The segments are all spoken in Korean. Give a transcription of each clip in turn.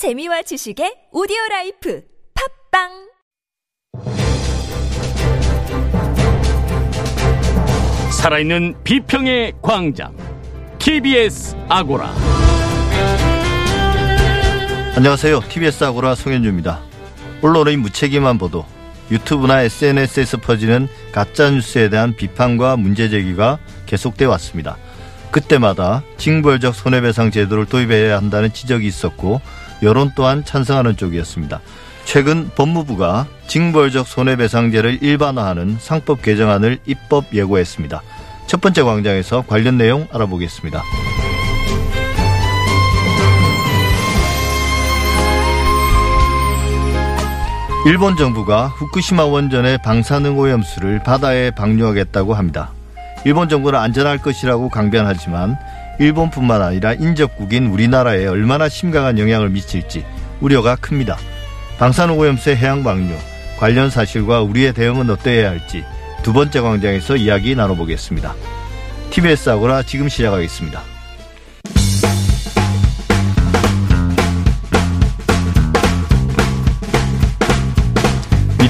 재미와 지식의 오디오 라이프 팟빵 살아있는 비평의 광장 TBS 아고라 안녕하세요. TBS 아고라 송현주입니다. 언론의 무책임한 보도, 유튜브나 SNS에서 퍼지는 가짜뉴스에 대한 비판과 문제 제기가 계속돼 왔습니다. 그때마다 징벌적 손해배상 제도를 도입해야 한다는 지적이 있었고 여론 또한 찬성하는 쪽이었습니다. 최근 법무부가 징벌적 손해배상제를 일반화하는 상법 개정안을 입법 예고했습니다. 첫 번째 광장에서 관련 내용 알아보겠습니다. 일본 정부가 후쿠시마 원전의 방사능 오염수를 바다에 방류하겠다고 합니다. 일본 정부는 안전할 것이라고 강변하지만 일본뿐만 아니라 인접국인 우리나라에 얼마나 심각한 영향을 미칠지 우려가 큽니다. 방사능 오염수의 해양 방류 관련 사실과 우리의 대응은 어떠해야 할지 두 번째 광장에서 이야기 나눠보겠습니다. TBS 아고라 지금 시작하겠습니다.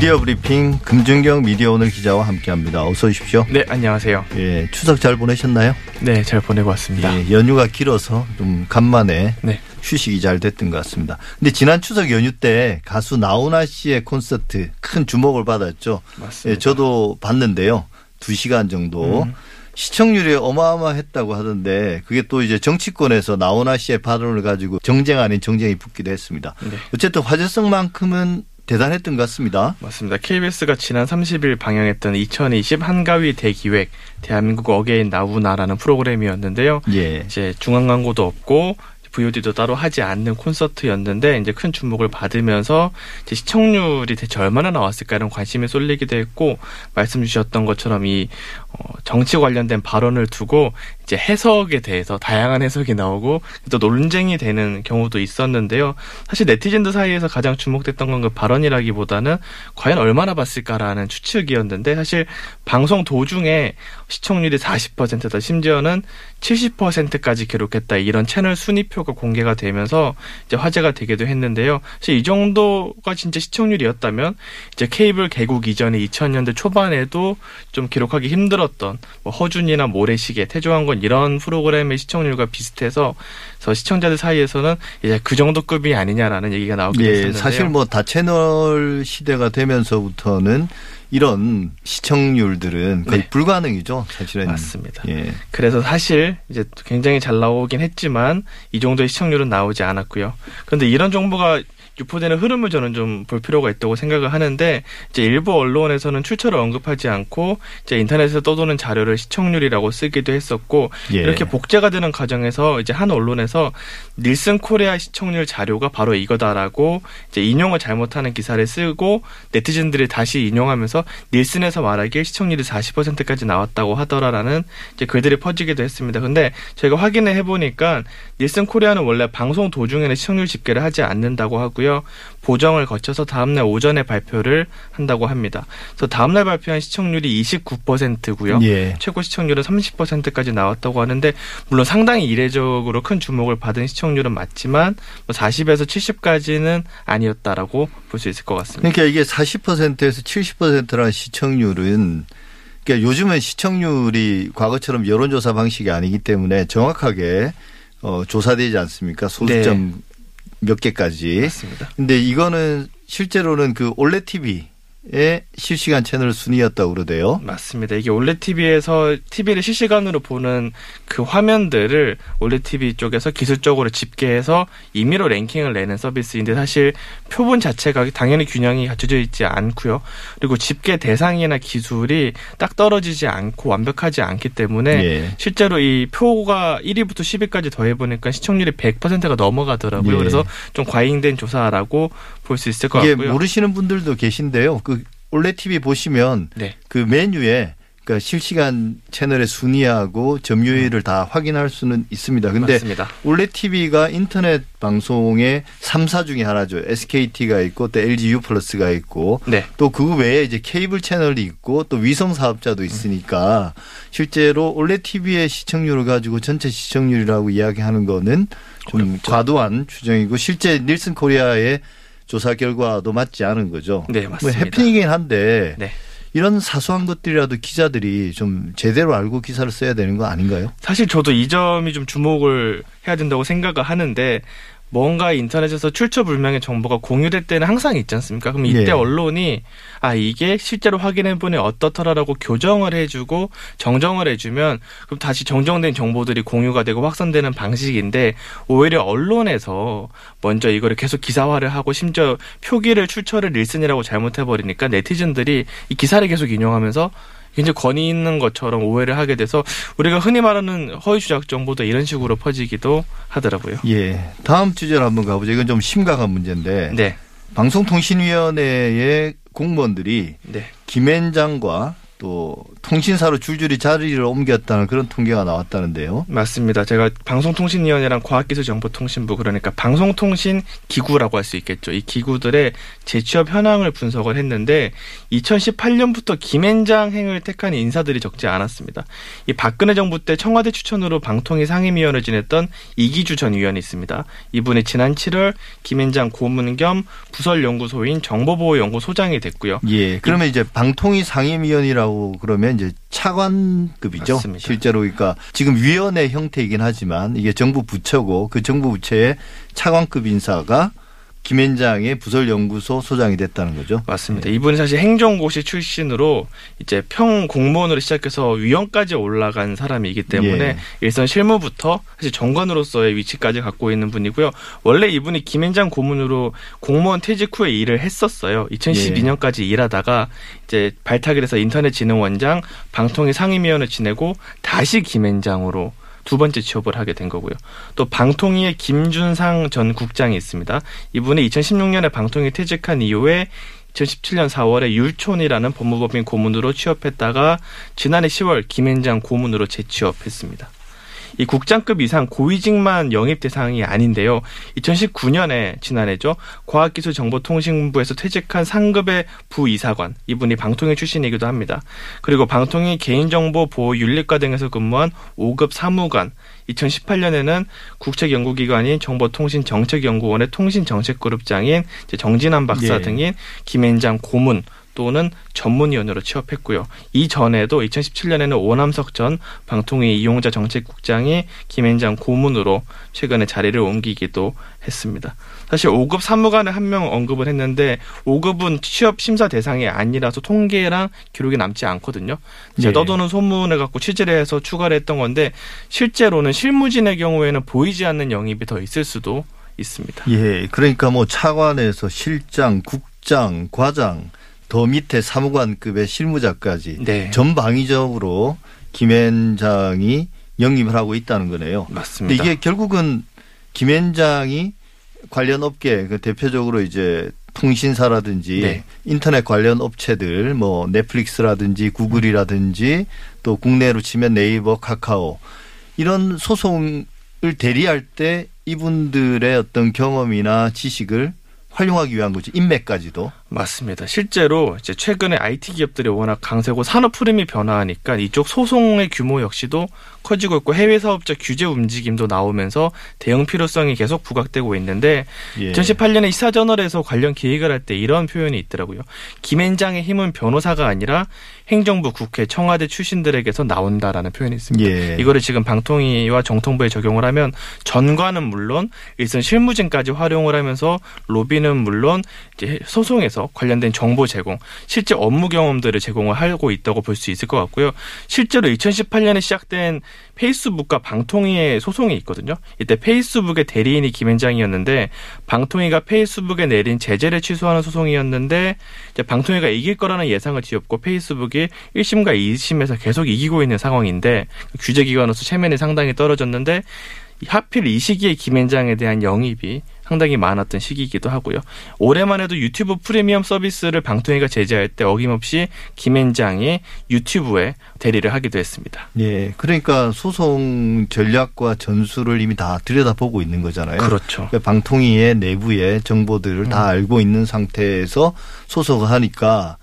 미디어 브리핑 금준경 미디어 오늘 기자와 함께합니다. 어서 오십시오. 네, 안녕하세요. 예, 추석 잘 보내셨나요? 네, 잘 보내고 왔습니다. 예, 연휴가 길어서 좀 간만에 네. 휴식이 잘 됐던 것 같습니다. 근데 지난 추석 연휴 때 가수 나훈아 씨의 콘서트 큰 주목을 받았죠. 맞습니다. 예, 저도 봤는데요. 두 시간 정도. 음. 시청률이 어마어마했다고 하던데 그게 또 이제 정치권에서 나훈아 씨의 발언을 가지고 정쟁 아닌 정쟁이 붙기도 했습니다. 네. 어쨌든 화제성만큼은 대단했던 것 같습니다. 맞습니다. KBS가 지난 30일 방영했던 2020 한가위 대기획 대한민국 again 나훈아라는 프로그램이었는데요. 예. 이제 중간 광고도 없고 VOD도 따로 하지 않는 콘서트였는데 이제 큰 주목을 받으면서 이제 시청률이 대체 얼마나 나왔을까 이런 관심이 쏠리기도 했고 말씀 주셨던 것처럼 이 어, 정치 관련된 발언을 두고 이제 해석에 대해서 다양한 해석이 나오고 또 논쟁이 되는 경우도 있었는데요. 사실 네티즌들 사이에서 가장 주목됐던 건 그 발언이라기보다는 과연 얼마나 봤을까라는 추측이었는데 사실 방송 도중에 시청률이 40%다 심지어는 70%까지 기록했다 이런 채널 순위표가 공개가 되면서 이제 화제가 되기도 했는데요. 사실 이 정도가 진짜 시청률이었다면 이제 케이블 개국 이전에 2000년대 초반에도 좀 기록하기 힘들었던 뭐 허준이나 모래시계, 태조왕건 이런 프로그램의 시청률과 비슷해서 그래서 시청자들 사이에서는 이제 그 정도 급이 아니냐라는 얘기가 나오긴 예, 했었는데요. 사실 뭐 다 채널 시대가 되면서부터는 이런 시청률들은 거의 네. 불가능이죠, 사실은. 맞습니다. 예. 그래서 사실 이제 굉장히 잘 나오긴 했지만 이 정도의 시청률은 나오지 않았고요. 그런데 이런 정보가 유포되는 흐름을 저는 좀 볼 필요가 있다고 생각을 하는데 이제 일부 언론에서는 출처를 언급하지 않고 이제 인터넷에서 떠도는 자료를 시청률이라고 쓰기도 했었고 예. 이렇게 복제가 되는 과정에서 이제 한 언론에서 닐슨 코리아 시청률 자료가 바로 이거다라고 이제 인용을 잘못하는 기사를 쓰고 네티즌들이 다시 인용하면서 닐슨에서 말하기에 시청률이 40%까지 나왔다고 하더라라는 이제 글들이 퍼지기도 했습니다. 근데 저희가 확인을 해보니까 닐슨 코리아는 원래 방송 도중에는 시청률 집계를 하지 않는다고 하고요. 보정을 거쳐서 다음날 오전에 발표를 한다고 합니다. 그래서 다음날 발표한 시청률이 29%고요. 예. 최고 시청률은 30%까지 나왔다고 하는데 물론 상당히 이례적으로 큰 주목을 받은 시청률은 맞지만 뭐 40에서 70까지는 아니었다라고 볼 수 있을 것 같습니다. 그러니까 이게 40%에서 70%라는 시청률은 그러니까 요즘은 시청률이 과거처럼 여론조사 방식이 아니기 때문에 정확하게 어, 조사되지 않습니까? 소수점 몇 개까지. 네. 맞습니다. 근데 이거는 실제로는 그 올레 TV 의 실시간 채널 순위였다고 그러대요. 맞습니다. 이게 올레 TV에서 TV를 실시간으로 보는 그 화면들을 올레 TV 쪽에서 기술적으로 집계해서 임의로 랭킹을 내는 서비스인데 사실 표본 자체가 당연히 균형이 갖춰져 있지 않고요. 그리고 집계 대상이나 기술이 딱 떨어지지 않고 완벽하지 않기 때문에 예. 실제로 이 표가 1위부터 10위까지 더해보니까 시청률이 100%가 넘어가더라고요. 예. 그래서 좀 과잉된 조사라고 볼 수 있을 것 같고요. 모르시는 분들도 계신데요. 그 올레 TV 보시면 네. 그 메뉴에 그러니까 실시간 채널의 순위하고 점유율을 다 확인할 수는 있습니다. 근데 맞습니다. 올레 TV가 인터넷 방송의 3사 중에 하나죠. SKT가 있고 또 LG U 플러스가 있고 네. 또그 외에 이제 케이블 채널이 있고 또 위성 사업자도 있으니까 실제로 올레 TV의 시청률을 가지고 전체 시청률이라고 이야기하는 거는 좀 어렵죠. 과도한 추정이고 실제 닐슨 코리아의 조사 결과도 맞지 않은 거죠. 네, 뭐 맞습니다. 해프닝이긴 한데 네. 이런 사소한 것들이라도 기자들이 좀 제대로 알고 기사를 써야 되는 거 아닌가요? 사실 저도 이 점이 좀 주목을 해야 된다고 생각을 하는데 뭔가 인터넷에서 출처 불명의 정보가 공유될 때는 항상 있지 않습니까? 그럼 이때 예. 언론이 아 이게 실제로 확인해 보니 어떻더라라고 교정을 해주고 정정을 해주면 그럼 다시 정정된 정보들이 공유가 되고 확산되는 방식인데 오히려 언론에서 먼저 이거를 계속 기사화를 하고 심지어 표기를 출처를 닐슨이라고 잘못해 버리니까 네티즌들이 이 기사를 계속 인용하면서 굉장히 권위 있는 것처럼 오해를 하게 돼서 우리가 흔히 말하는 허위 주작 정보도 이런 식으로 퍼지기도 하더라고요. 예. 다음 주제로 한번 가보죠. 이건 좀 심각한 문제인데 네, 방송통신위원회의 공무원들이 네, 김앤장과 또 통신사로 줄줄이 자리를 옮겼다는 그런 통계가 나왔다는데요. 맞습니다. 제가 방송통신위원회랑 과학기술정보통신부 그러니까 방송통신 기구라고 할 수 있겠죠. 이 기구들의 재취업 현황을 분석을 했는데 2018년부터 김앤장 행을 택한 인사들이 적지 않았습니다. 이 박근혜 정부 때 청와대 추천으로 방통위 상임위원을 지냈던 이기주 전 의원이 있습니다. 이분이 지난 7월 김앤장 고문 겸 부설연구소인 정보보호연구소장이 됐고요. 예. 그러면 이제 방통위 상임위원이라고 그러면 이제 차관급이죠. 맞습니다. 실제로 그러니까 지금 위원회 형태이긴 하지만 이게 정부 부처고 그 정부 부처의 차관급 인사가 김앤장의 부설연구소 소장이 됐다는 거죠. 맞습니다. 이분이 사실 행정고시 출신으로 이제 평 공무원으로 시작해서 위원까지 올라간 사람이기 때문에 예. 일선 실무부터 사실 정관으로서의 위치까지 갖고 있는 분이고요. 원래 이분이 김앤장 고문으로 공무원 퇴직 후에 일을 했었어요. 2012년까지 일하다가 이제 발탁을 해서 인터넷진흥원장, 방통위 상임위원을 지내고 다시 김앤장으로 두 번째 취업을 하게 된 거고요. 또 방통위의 김준상 전 국장이 있습니다. 이분이 2016년에 방통위 퇴직한 이후에 2017년 4월에 율촌이라는 법무법인 고문으로 취업했다가 지난해 10월 김앤장 고문으로 재취업했습니다. 이 국장급 이상 고위직만 영입 대상이 아닌데요. 2019년에 지난해죠. 과학기술정보통신부에서 퇴직한 상급의 부이사관 이분이 방통위 출신이기도 합니다. 그리고 방통위 개인정보보호윤리과 등에서 근무한 5급 사무관 2018년에는 국책연구기관인 정보통신정책연구원의 통신정책그룹장인 정진환 박사 예. 등인 김앤장 고문 또는 전문위원으로 취업했고요. 이전에도 2017년에는 오남석 전 방통위 이용자 정책국장이 김앤장 고문으로 최근에 자리를 옮기기도 했습니다. 사실 5급 사무관을 한 명 언급을 했는데 5급은 취업 심사 대상이 아니라서 통계랑 기록이 남지 않거든요. 제가 예. 떠도는 소문을 갖고 취재를 해서 추가를 했던 건데 실제로는 실무진의 경우에는 보이지 않는 영입이 더 있을 수도 있습니다. 예. 그러니까 뭐 차관에서 실장, 국장, 과장 더 밑에 사무관급의 실무자까지 네. 전방위적으로 김앤장이 영입을 하고 있다는 거네요. 맞습니다. 이게 결국은 김앤장이 관련 업계 그 대표적으로 이제 통신사라든지 네. 인터넷 관련 업체들 뭐 넷플릭스라든지 구글이라든지 또 국내로 치면 네이버, 카카오 이런 소송을 대리할 때 이분들의 어떤 경험이나 지식을 활용하기 위한 거죠. 인맥까지도. 맞습니다. 실제로 이제 최근에 IT 기업들이 워낙 강세고 산업 흐름이 변화하니까 이쪽 소송의 규모 역시도 커지고 있고 해외 사업자 규제 움직임도 나오면서 대응 필요성이 계속 부각되고 있는데 예. 2018년에 이사저널에서 관련 기획을 할 때 이런 표현이 있더라고요. 김앤장의 힘은 변호사가 아니라 행정부, 국회, 청와대 출신들에게서 나온다라는 표현이 있습니다. 예. 이거를 지금 방통위와 정통부에 적용을 하면 전관은 물론 일선 실무진까지 활용을 하면서 로비는 물론 이제 소송에서 관련된 정보 제공, 실제 업무 경험들을 제공을 하고 있다고 볼 수 있을 것 같고요. 실제로 2018년에 시작된 페이스북과 방통위의 소송이 있거든요. 이때 페이스북의 대리인이 김앤장이었는데 방통위가 페이스북에 내린 제재를 취소하는 소송이었는데 방통위가 이길 거라는 예상을 뒤엎고 페이스북이 1심과 2심에서 계속 이기고 있는 상황인데 규제 기관으로서 체면이 상당히 떨어졌는데 하필 이 시기에 김앤장에 대한 영입이 상당히 많았던 시기이기도 하고요. 올해만 해도 유튜브 프리미엄 서비스를 방통위가 제재할 때 어김없이 김앤장이 유튜브에 대리를 하기도 했습니다. 예, 그러니까 소송 전략과 전술을 이미 다 들여다보고 있는 거잖아요. 그렇죠. 그러니까 방통위의 내부의 정보들을 다 음. 알고 있는 상태에서 소송을 하니까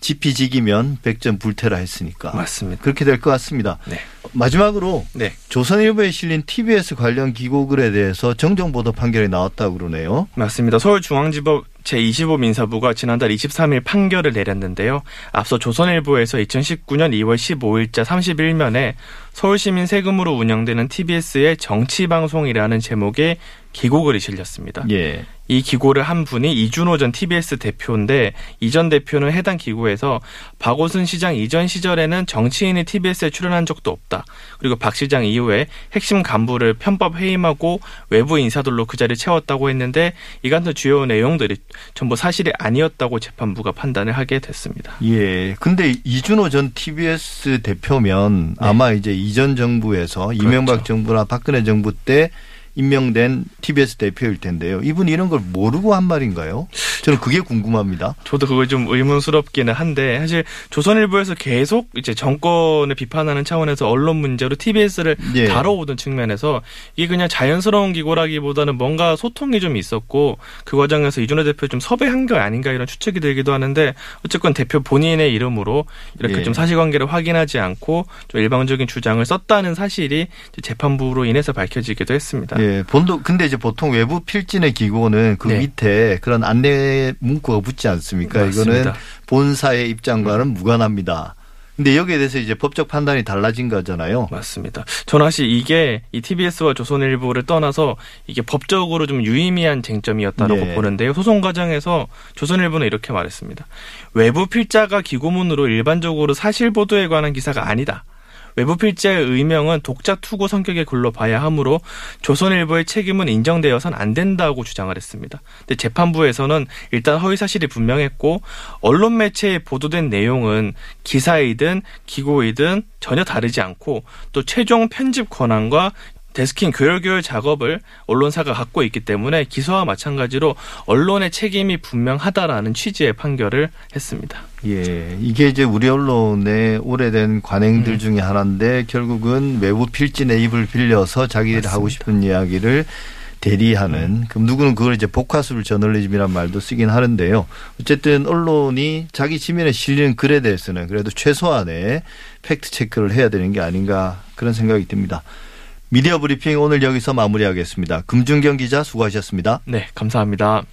지피지기면 백전 불태라 했으니까 맞습니다. 그렇게 될 것 같습니다. 네. 마지막으로 네. 조선일보에 실린 TBS 관련 기고글에 대해서 정정 보도 판결이 나왔다고 그러네요. 맞습니다. 서울중앙지법 제25 민사부가 지난달 23일 판결을 내렸는데요. 앞서 조선일보에서 2019년 2월 15일자 31면에 서울시민 세금으로 운영되는 TBS의 정치방송이라는 제목의 기고글이 실렸습니다. 예. 이 기고를 한 분이 이준호 전 TBS 대표인데 이 전 대표는 해당 기고에서 박오순 시장 이전 시절에는 정치인이 TBS에 출연한 적도 없다. 그리고 박 시장 이후에 핵심 간부를 편법 해임하고 외부 인사들로 그 자리를 채웠다고 했는데 이 같은 주요 내용들이 전부 사실이 아니었다고 재판부가 판단을 하게 됐습니다. 예. 근데 이준호 전 TBS 대표면 네. 아마 이제 이전 정부에서 이명박 정부나 박근혜 정부 때 임명된 TBS 대표일 텐데요. 이분 이런 걸 모르고 한 말인가요? 저는 그게 궁금합니다. 저도 그거 좀 의문스럽기는 한데 사실 조선일보에서 계속 이제 정권을 비판하는 차원에서 언론 문제로 TBS를 예. 다뤄오던 측면에서 이게 그냥 자연스러운 기고라기보다는 뭔가 소통이 좀 있었고 그 과정에서 이준호 대표 좀 섭외한 게 아닌가 이런 추측이 들기도 하는데 어쨌건 대표 본인의 이름으로 이렇게 예. 좀 사실관계를 확인하지 않고 좀 일방적인 주장을 썼다는 사실이 재판부로 인해서 밝혀지기도 했습니다. 예, 본도 근데 이제 보통 외부 필진의 기고는 그 네. 밑에 그런 안내 문구가 붙지 않습니까? 맞습니다. 이거는 본사의 입장과는 무관합니다. 근데 여기에 대해서 이제 법적 판단이 달라진 거잖아요. 맞습니다. 사실 이게 이 TBS와 조선일보를 떠나서 이게 법적으로 좀 유의미한 쟁점이었다라고 네. 보는데요. 소송 과정에서 조선일보는 이렇게 말했습니다. 외부 필자가 기고문으로 일반적으로 사실 보도에 관한 기사가 아니다. 외부 필자의 의명은 독자 투고 성격의 글로 봐야 하므로 조선일보의 책임은 인정되어선 안 된다고 주장을 했습니다. 근데 재판부에서는 일단 허위 사실이 분명했고 언론 매체에 보도된 내용은 기사이든 기고이든 전혀 다르지 않고 또 최종 편집 권한과 데스킹 교열교열 작업을 언론사가 갖고 있기 때문에 기소와 마찬가지로 언론의 책임이 분명하다라는 취지의 판결을 했습니다. 예, 이게 이제 우리 언론의 오래된 관행들 음. 중에 하나인데 결국은 외부 필진의 입을 빌려서 자기들이 하고 맞습니다. 싶은 이야기를 대리하는 그럼 누구는 그걸 이제 복화술 저널리즘이란 말도 쓰긴 하는데요. 어쨌든 언론이 자기 지면에 실리는 글에 대해서는 그래도 최소한의 팩트 체크를 해야 되는 게 아닌가 그런 생각이 듭니다. 미디어 브리핑 오늘 여기서 마무리하겠습니다. 금준경 기자 수고하셨습니다. 네, 감사합니다.